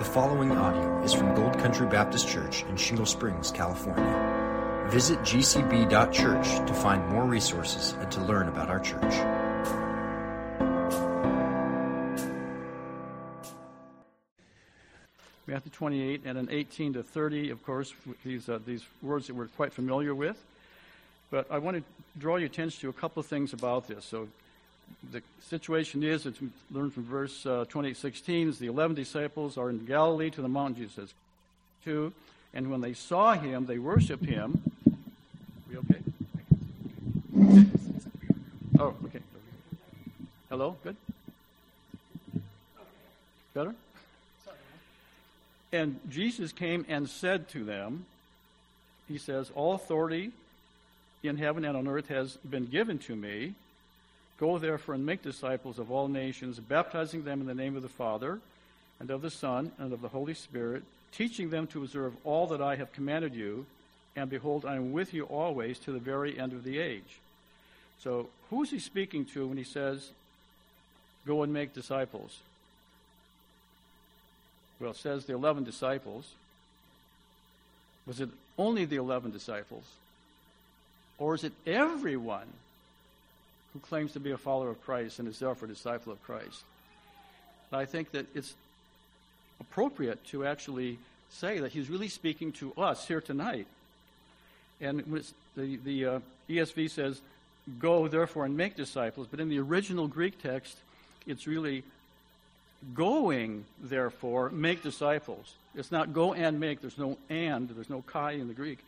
The following audio is from Gold Country Baptist Church in Shingle Springs, California. Visit gcb.church to find more resources and to learn about our church. Matthew 28 and in 18 to 30, of course, these, uh, these words that we're quite familiar with. But I want to draw your attention to a couple of things about this. So the situation is, as we learn from verse uh, 28, 16, is the 11 disciples are in Galilee to the mountain, Jesus says. Two, and when they saw him, they worshiped him. We okay? Oh, okay. Hello? Good? Better? And Jesus came and said to them, He says, All authority in heaven and on earth has been given to me. Go therefore and make disciples of all nations, baptizing them in the name of the Father, and of the Son, and of the Holy Spirit, teaching them to observe all that I have commanded you. And behold, I am with you always to the very end of the age. So, who is he speaking to when he says, Go and make disciples? Well, it says the 11 disciples. Was it only the 11 disciples? Or is it everyone who claims to be a follower of Christ and is therefore a disciple of Christ? But I think that it's appropriate to actually say that he's really speaking to us here tonight. And the, the uh, ESV says, Go therefore and make disciples, but in the original Greek text, it's really going therefore make disciples. It's not go and make, there's no and, there's no kai in the Greek.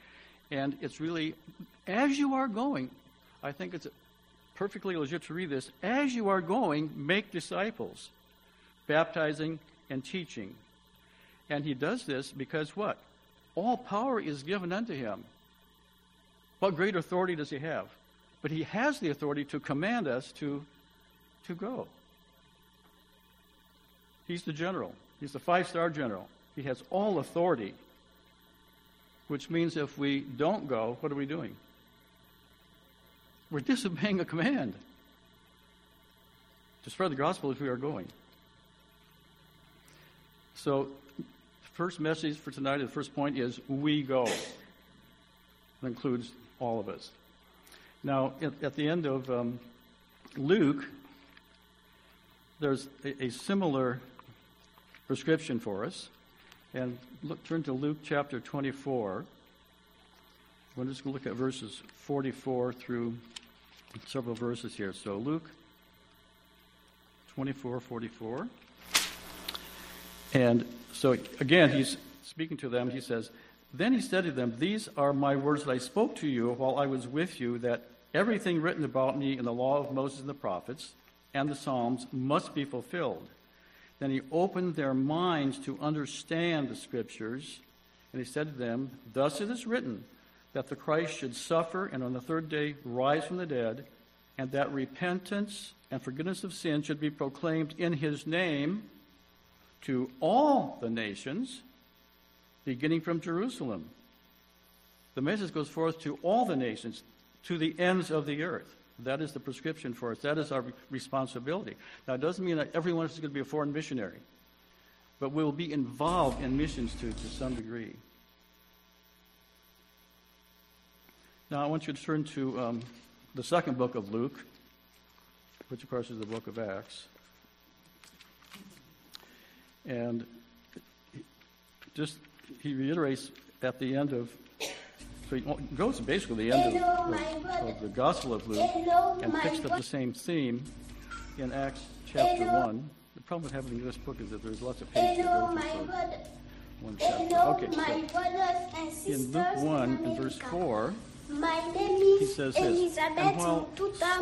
And it's really, as you are going, I think it's perfectly legit to read this, as you are going, make disciples, baptizing and teaching. And he does this because what? All power is given unto him. What great authority does he have? But he has the authority to command us to, to go. He's the general. He's the five star general. He has all authority, which means if we don't go, what are we doing? We're disobeying a command to spread the gospel as we are going. So, first message for tonight, the first point is we go. That includes all of us. Now, at, at the end of um, Luke, there's a, a, similar prescription for us. And look, turn to Luke chapter 24. We're just going to look at verses 44 through several verses here. So, Luke 24, 44. And so, again, he's speaking to them. He says, Then he said to them, These are my words that I spoke to you while I was with you, that everything written about me in the law of Moses and the prophets and the Psalms must be fulfilled. Then he opened their minds to understand the Scriptures, and he said to them, Thus it is written, that the Christ should suffer and on the third day rise from the dead, and that repentance and forgiveness of sin should be proclaimed in his name to all the nations, beginning from Jerusalem. The message goes forth to all the nations, to the ends of the earth. That is the prescription for us. That is our responsibility. Now, it doesn't mean that everyone is going to be a foreign missionary, but we'll be involved in missions to, to some degree. Now, I want you to turn to um, the second book of Luke, which, of course, is the book of Acts. And just he reiterates at the end of so he goes to basically the end of, of, of the Gospel of Luke and picks up the same theme in Acts chapter 1. The problem with having this book is that there's lots of pages to go through. one chapter. Okay, so in Luke 1 and verse 4, he says this, and while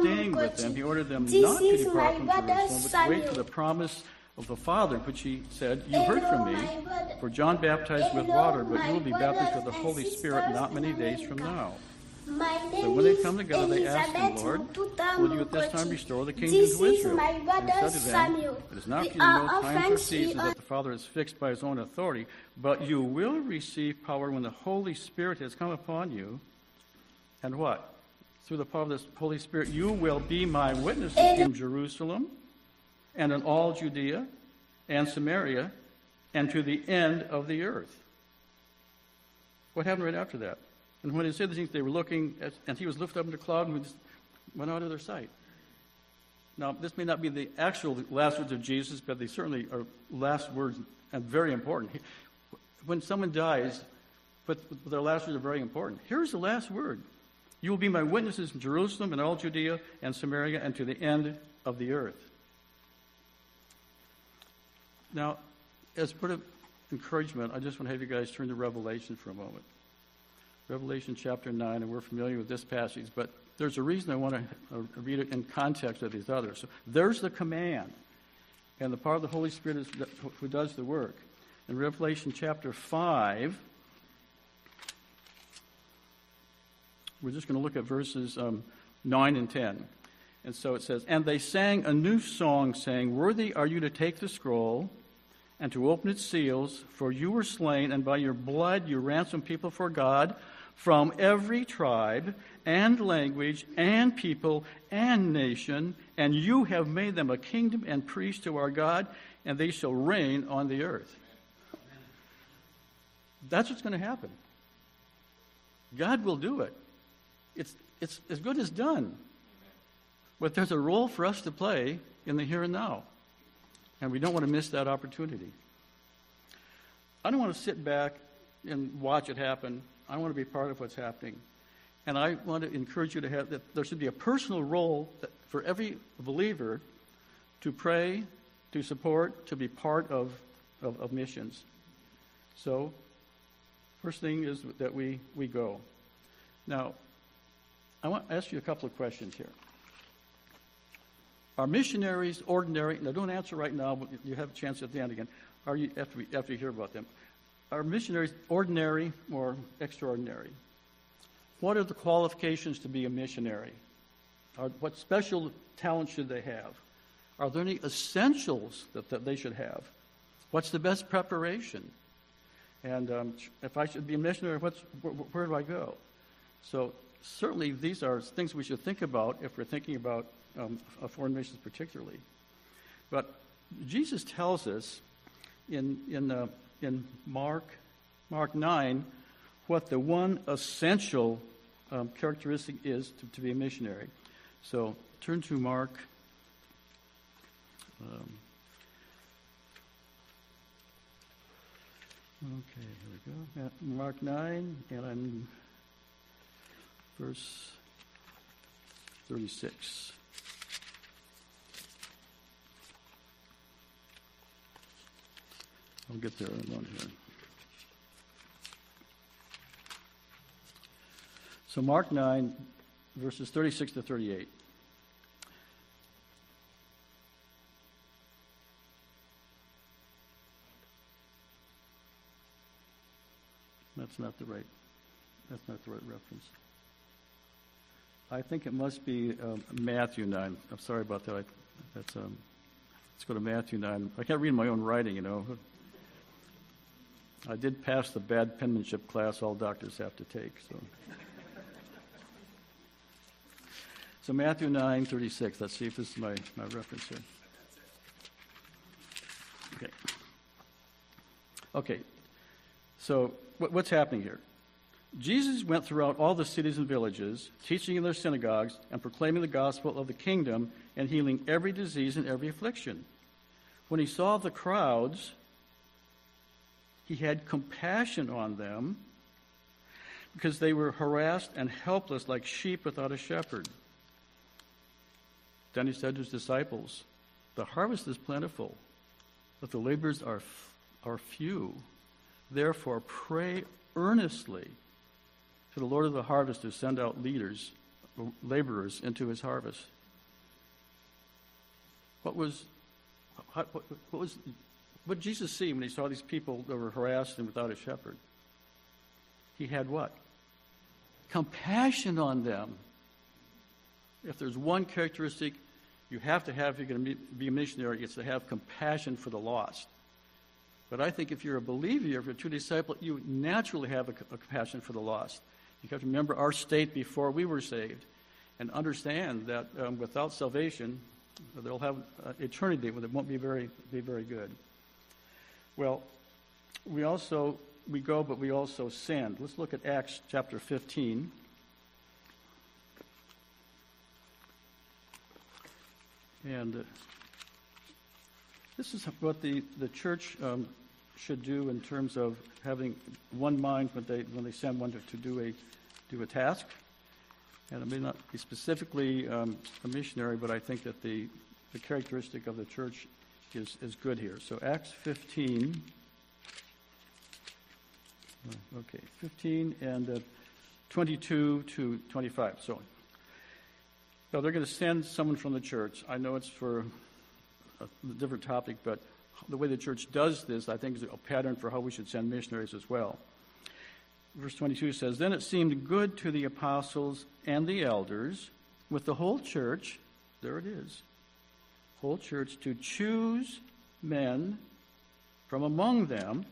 staying with them, he ordered them not to depart from Jerusalem, but to wait for the promise of the Father, which he said, You heard from me, for John baptized with water, but you will be baptized with the Holy Spirit not many days from now. So when they come together, they asked him, Lord, will you at this time restore the kingdom to Israel? And he said to them, It is not for you know times or seasons that the Father has fixed by his own authority, but you will receive power when the Holy Spirit has come upon you. And what? Through the power of this Holy Spirit, you will be my witnesses in Jerusalem and in all Judea and Samaria and to the end of the earth. What happened right after that? And when he said these things, they were looking, at, and he was lifted up in the cloud and went out of their sight. Now, this may not be the actual last words of Jesus, but they certainly are last words and very important. When someone dies, but their last words are very important. Here's the last word You will be my witnesses in Jerusalem and all Judea and Samaria and to the end of the earth. Now, as part of encouragement, I just want to have you guys turn to Revelation for a moment. Revelation chapter 9, and we're familiar with this passage, but there's a reason I want to uh, read it in context of these others. So there's the command, and the part of the Holy Spirit is who does the work. In Revelation chapter 5, we're just going to look at verses um, 9 and 10. And so it says, And they sang a new song, saying, Worthy are you to take the scroll and to open its seals, for you were slain, and by your blood you ransomed people for God from every tribe and language and people and nation, and you have made them a kingdom and priests to our God, and they shall reign on the earth. That's what's going to happen. God will do it. It's, it's as good as done. But there's a role for us to play in the here and now. And we don't want to miss that opportunity. I don't want to sit back and watch it happen. I want to be part of what's happening. And I want to encourage you to have that there should be a personal role for every believer to pray, to support, to be part of, of, of missions. So, first thing is that we, we go. Now, I want to ask you a couple of questions here. Are missionaries ordinary? Now, don't answer right now, but you have a chance at the end again. Are you after, we, after you hear about them? Are missionaries ordinary or extraordinary? What are the qualifications to be a missionary? Are, what special talents should they have? Are there any essentials that, that they should have? What's the best preparation? And um, if I should be a missionary, where do I go? So certainly these are things we should think about if we're thinking about um, foreign missions particularly. But Jesus tells us in, in, uh, in Mark, Mark 9 what the one essential um, characteristic is to, to, be a missionary. So turn to Mark. Um, okay, here we go. Mark 9, and I'm verse 36. I'll get there in here. So, Mark 9, verses 36 to 38. That's not the right. That's not the right reference. I think it must be um, Matthew 9. I'm sorry about that. I, that's um, let's go to Matthew 9. I can't read my own writing, you know. I did pass the bad penmanship class all doctors have to take. So, so Matthew 9, 36. Let's see if this is my, my reference here. Okay. Okay. So what's happening here? Jesus went throughout all the cities and villages, teaching in their synagogues and proclaiming the gospel of the kingdom and healing every disease and every affliction. When he saw the crowds, he had compassion on them because they were harassed and helpless like sheep without a shepherd. Then he said to his disciples, The harvest is plentiful, but the laborers are, are few. Therefore, pray earnestly the Lord of the harvest to send out leaders, laborers into his harvest. What was, what, what was what did Jesus see when he saw these people that were harassed and without a shepherd? He had what? Compassion on them. If there's one characteristic you have to have if you're going to be a missionary, it's to have compassion for the lost. But I think if you're a believer, if you're a true disciple, you naturally have a, a compassion for the lost. You have to remember our state before we were saved and understand that um, without salvation, they'll have uh, eternity when it won't be very, be very good. Well, we also we go, but we also send. Let's look at Acts chapter 15. And uh, this is what the, the church um, should do in terms of having one mind when they, when they send one to, to do, a, do a task. And it may not be specifically um, a missionary, but I think that the, the characteristic of the church is, is good here. So Acts 15. Okay, 15 and uh, 22 to 25. So, so they're going to send someone from the church. I know it's for a different topic, but the way the church does this, I think, is a pattern for how we should send missionaries as well. Verse 22 says, Then it seemed good to the apostles and the elders, with the whole church, there it is, whole church, to choose men from among them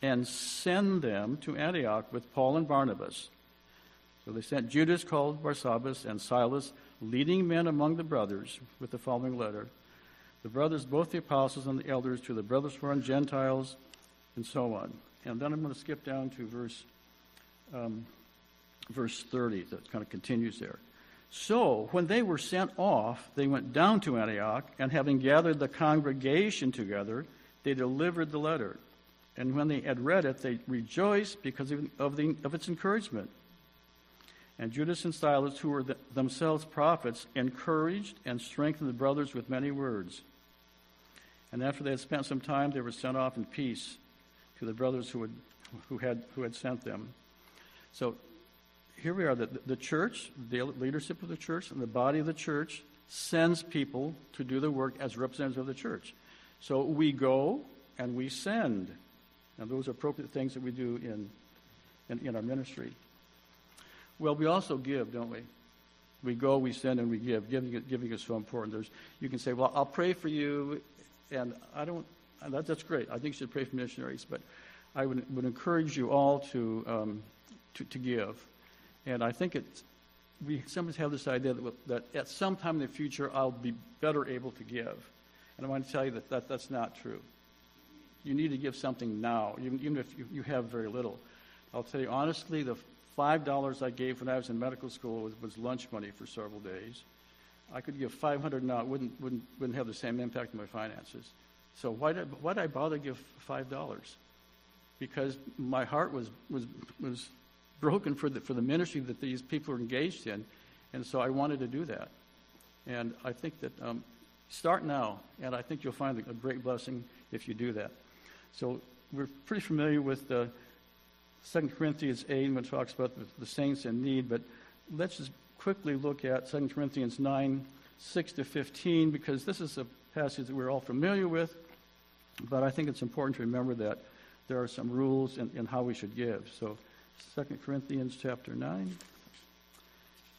and send them to Antioch with Paul and Barnabas. So they sent Judas, called Barsabbas, and Silas, leading men among the brothers, with the following letter The brothers, both the apostles and the elders, to the brothers who are Gentiles, and so on. And then I'm going to skip down to verse, um, verse 30, that kind of continues there. So, when they were sent off, they went down to Antioch, and having gathered the congregation together, they delivered the letter. And when they had read it, they rejoiced because of, the, of its encouragement. And Judas and Silas, who were the, themselves prophets, encouraged and strengthened the brothers with many words. And after they had spent some time, they were sent off in peace to the brothers who had, who had, who had sent them. So here we are. The, the church, the leadership of the church, and the body of the church sends people to do the work as representatives of the church. So we go and we send. And those are appropriate things that we do in, in, in our ministry. Well, we also give, don't we? We go, we send, and we give. Giving, giving is so important. There's, you can say, well, I'll pray for you, and I don't, that, that's great. I think you should pray for missionaries, but I would, would encourage you all to, um, to, to, give. And I think it's, we sometimes have this idea that, that at some time in the future I'll be better able to give. And I want to tell you that, that that's not true you need to give something now, even, even if you, you have very little. I'll tell you honestly, the $5 I gave when I was in medical school was, was lunch money for several days. I could give 500 now, it wouldn't, wouldn't, wouldn't have the same impact on my finances. So why did, why did I bother to give $5? Because my heart was, was, was broken for the, for the ministry that these people are engaged in, and so I wanted to do that. And I think that um, start now, and I think you'll find a great blessing if you do that. So we're pretty familiar with the 2 Corinthians 8 when it talks about the, the saints in need, but let's just quickly look at 2 Corinthians 9, 6 to 15, because this is a passage that we're all familiar with, but I think it's important to remember that there are some rules in, in how we should give. So 2 Corinthians chapter 9,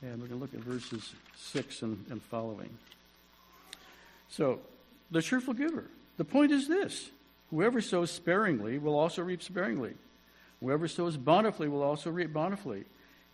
and we're going to look at verses 6 and, and following. So, the cheerful giver. The point is this Whoever sows sparingly will also reap sparingly. Whoever sows bountifully will also reap bountifully.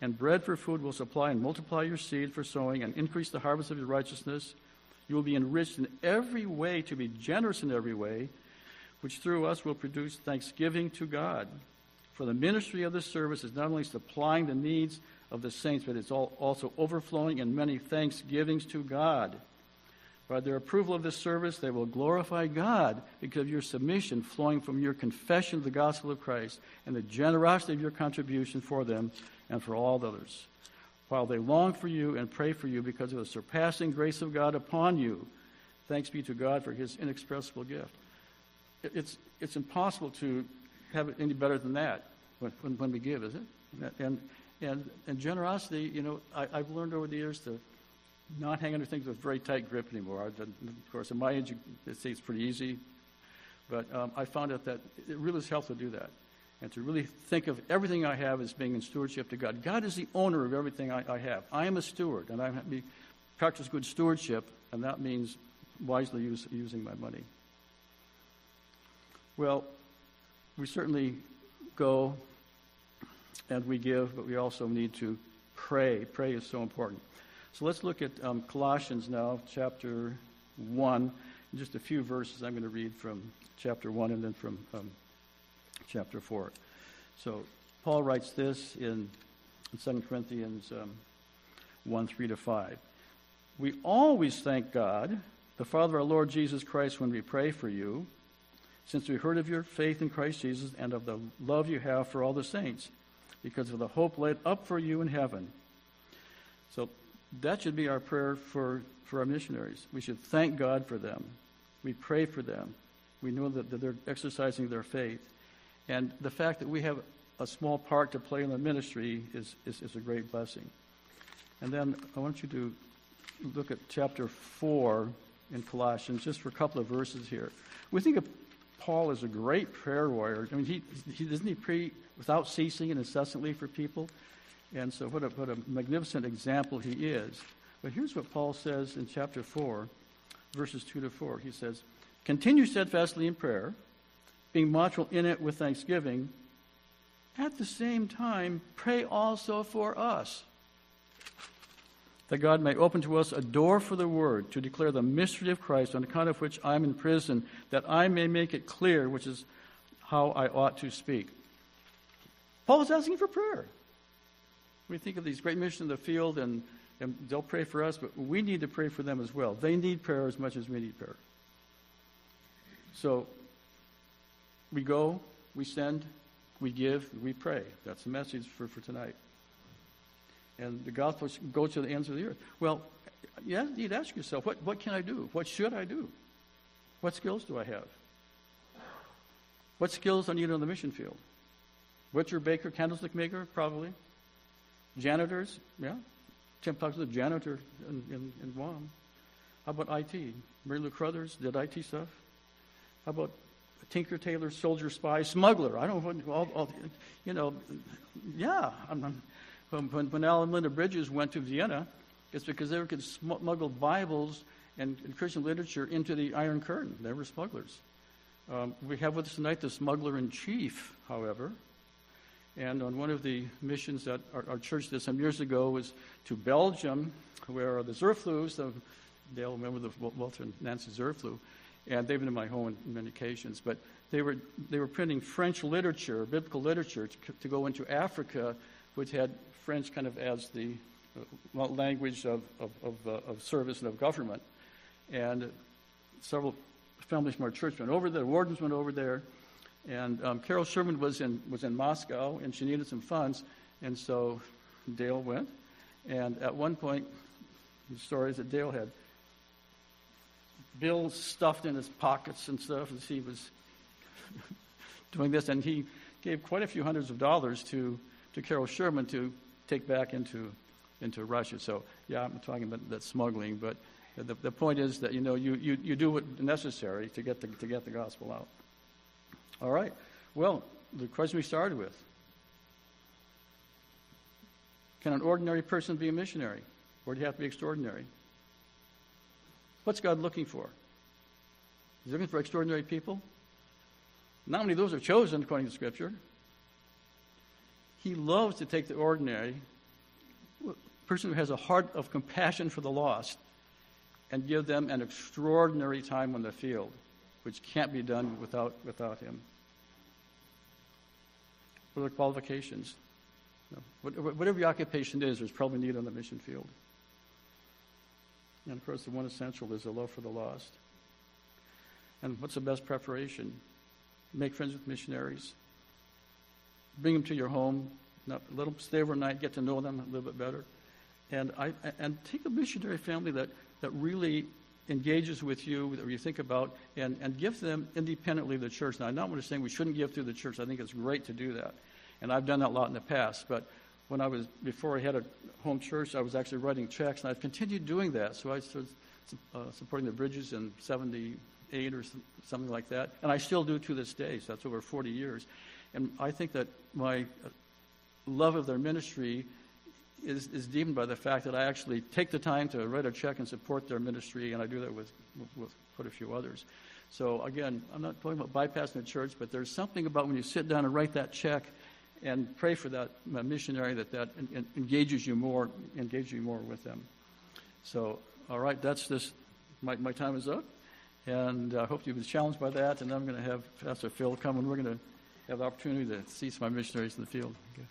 and bread for food will supply and multiply your seed for sowing and increase the harvest of your righteousness. You will be enriched in every way to be generous in every way, which through us will produce thanksgiving to God. For the ministry of this service is not only supplying the needs of the saints, but it's also overflowing in many thanksgivings to God. By their approval of this service, they will glorify God because of your submission flowing from your confession of the gospel of Christ and the generosity of your contribution for them and for all others. While they long for you and pray for you because of the surpassing grace of God upon you, thanks be to God for his inexpressible gift. It's, it's impossible to have it any better than that when, when, when we give, is it? And, and, and generosity, you know, I, I've learned over the years to not hang under things with very tight grip anymore. Of course, in my age, say it's pretty easy. But um, I found out that it really is helpful to do that and to really think of everything I have as being in stewardship to God. God is the owner of everything I, I have. I am a steward, and I have to practice good stewardship, and that means wisely use, using my money. Well, we certainly go and we give, but we also need to pray. Pray is so important. So let's look at um, Colossians now, chapter 1. Just a few verses I'm going to read from chapter 1 and then from um, chapter 4. So Paul writes this in, in 2 Corinthians um, 1 3 to 5. We always thank God, the Father of our Lord Jesus Christ, when we pray for you, since we heard of your faith in Christ Jesus and of the love you have for all the saints, because of the hope laid up for you in heaven. So that should be our prayer for, for our missionaries. We should thank God for them. We pray for them. We know that, that they're exercising their faith. And the fact that we have a small part to play in the ministry is, is, is a great blessing. And then I want you to look at chapter 4 in Colossians, just for a couple of verses here. We think of Paul as a great prayer warrior. I mean, he, he doesn't he pray without ceasing and incessantly for people? And so, what a, what a magnificent example he is. But here's what Paul says in chapter 4, verses 2 to 4. He says, Continue steadfastly in prayer being watchful in it with thanksgiving, at the same time, pray also for us, that God may open to us a door for the word to declare the mystery of Christ, on account of which I'm in prison, that I may make it clear, which is how I ought to speak. Paul is asking for prayer. We think of these great missions in the field, and, and they'll pray for us, but we need to pray for them as well. They need prayer as much as we need prayer. So we go, we send, we give, we pray. That's the message for, for tonight. And the gospel goes to the ends of the earth. Well, yeah, you need to ask yourself, what, what can I do? What should I do? What skills do I have? What skills I need on the mission field? Butcher, baker, candlestick maker, probably. Janitors, yeah. Tim to the janitor in, in, in Guam. How about IT? Mary Lou Crothers did IT stuff. How about tinker, tailor, soldier, spy, smuggler. I don't know, all, all, you know, yeah. I'm, when, when Al and Linda Bridges went to Vienna, it's because they could smuggle Bibles and, and, Christian literature into the Iron Curtain. They were smugglers. Um, we have with us tonight the smuggler in chief, however. And on one of the missions that our, our, church did some years ago was to Belgium, where the Zurfloos, the, they'll remember the Walter and Nancy Zurfloo, and they've been in my home on many occasions. But they were they were printing French literature, biblical literature, to, to go into Africa, which had French kind of as the uh, language of of, of, uh, of, service and of government. And several families from our church went over there. Wardens went over there, and um, Carol Sherman was in was in Moscow, and she needed some funds, and so Dale went. And at one point, the stories that Dale had bills stuffed in his pockets and stuff as he was doing this. And he gave quite a few hundreds of dollars to, to Carol Sherman to take back into, into Russia. So, yeah, I'm talking about that smuggling, but the, the point is that, you know, you, you, you do what's necessary to get, the, to get the gospel out. All right. Well, the question we started with Can an ordinary person be a missionary? Or do you have to be extraordinary? What's God looking for? He's looking for extraordinary people. Not many of those are chosen according to Scripture. He loves to take the ordinary, person who has a heart of compassion for the lost, and give them an extraordinary time on the field, which can't be done without, without him. What are the qualifications? Whatever your occupation is, there's probably need on the mission field. And of course, the one essential is a love for the lost. And what's the best preparation? Make friends with missionaries. Bring them to your home. Let them stay overnight. Get to know them a little bit better. And I and take a missionary family that that really engages with you, that you think about, and, and give them independently of the church. Now, I'm not saying we shouldn't give through the church. I think it's great to do that. And I've done that a lot in the past. But when I was, before I had a home church, I was actually writing checks, and I've continued doing that. So I started uh, supporting the Bridges in 78 or some- something like that, and I still do to this day. So that's over 40 years, and I think that my uh, love of their ministry is, is deepened by the fact that I actually take the time to write a check and support their ministry, and I do that with, with, with quite a few others. So again, I'm not talking about bypassing the church, but there's something about when you sit down and write that check and pray for that missionary that that en- en- engages you more, engages you more with them. So, all right, that's this. My, my time is up, and I hope you've been challenged by that. And I'm going to have Pastor Phil come, and we're going to have the opportunity to see some of my missionaries in the field. Okay.